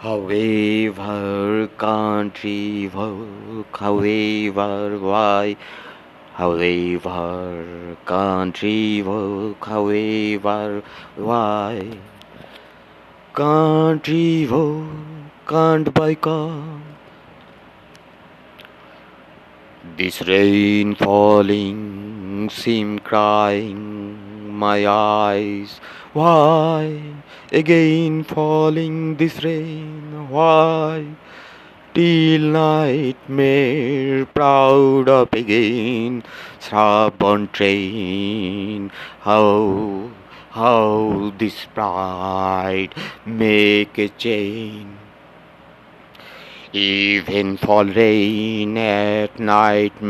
However, country however, why? However, country however, why? Country can't buy car. This rain falling, seem crying, my eyes. Why again falling this rain? Why? Till nightmare proud up again, stubborn train. How, how this pride make a chain? Even fall rain at night.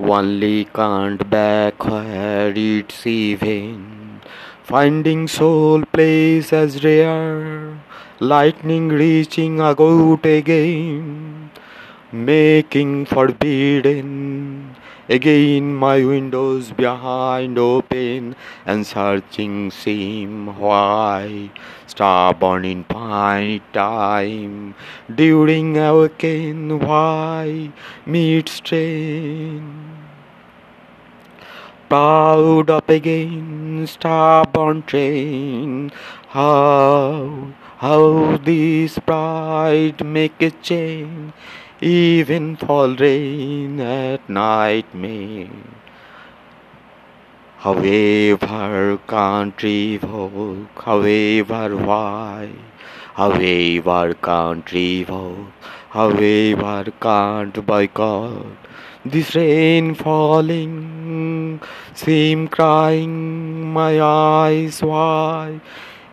Only can't back where it's even. Finding soul place as rare. Lightning reaching out again. Making forbidden. Again my windows behind open and searching seem why stubborn in pine time during awaken why meet strain. Proud up again stubborn train. How how this pride make a chain even fall rain at night may. However, country folk, however, why? However, country folk, however, can't boycott. This rain falling, seem crying, my eyes why?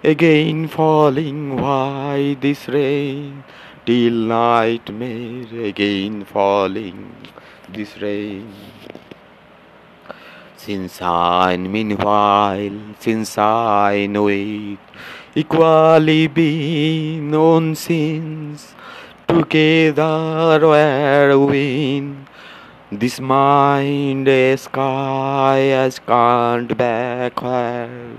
Again falling, why this rain? Till nightmare again falling this rain. Since I, meanwhile, since I know it, equally been known since, together where win. This mind a sky has can't back where,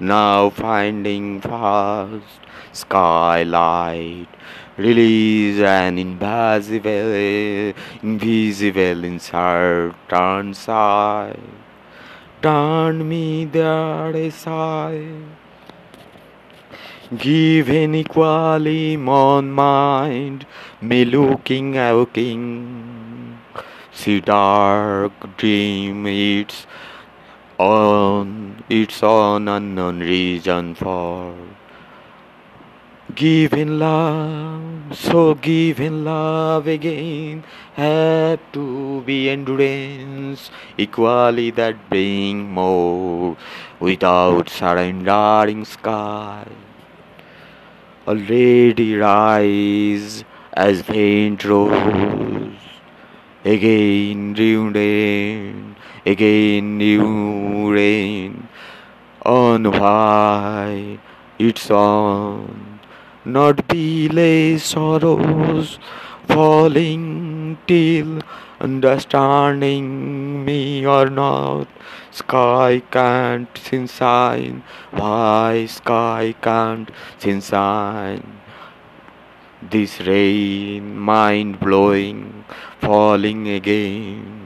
now finding fast skylight release an invisible, invisible insert turn side. Turn me there aside. Give inequality on mind, me looking king. See dark dream its on its own unknown reason for Giving love, so giving love again had to be endurance, equally that being more without surrendering sky. Already rise as faint rose, again new rain, again new rain, on why it's on not be lay sorrows falling till understanding me or not. Sky can't sin sign. Why sky can't sin sign this rain mind blowing falling again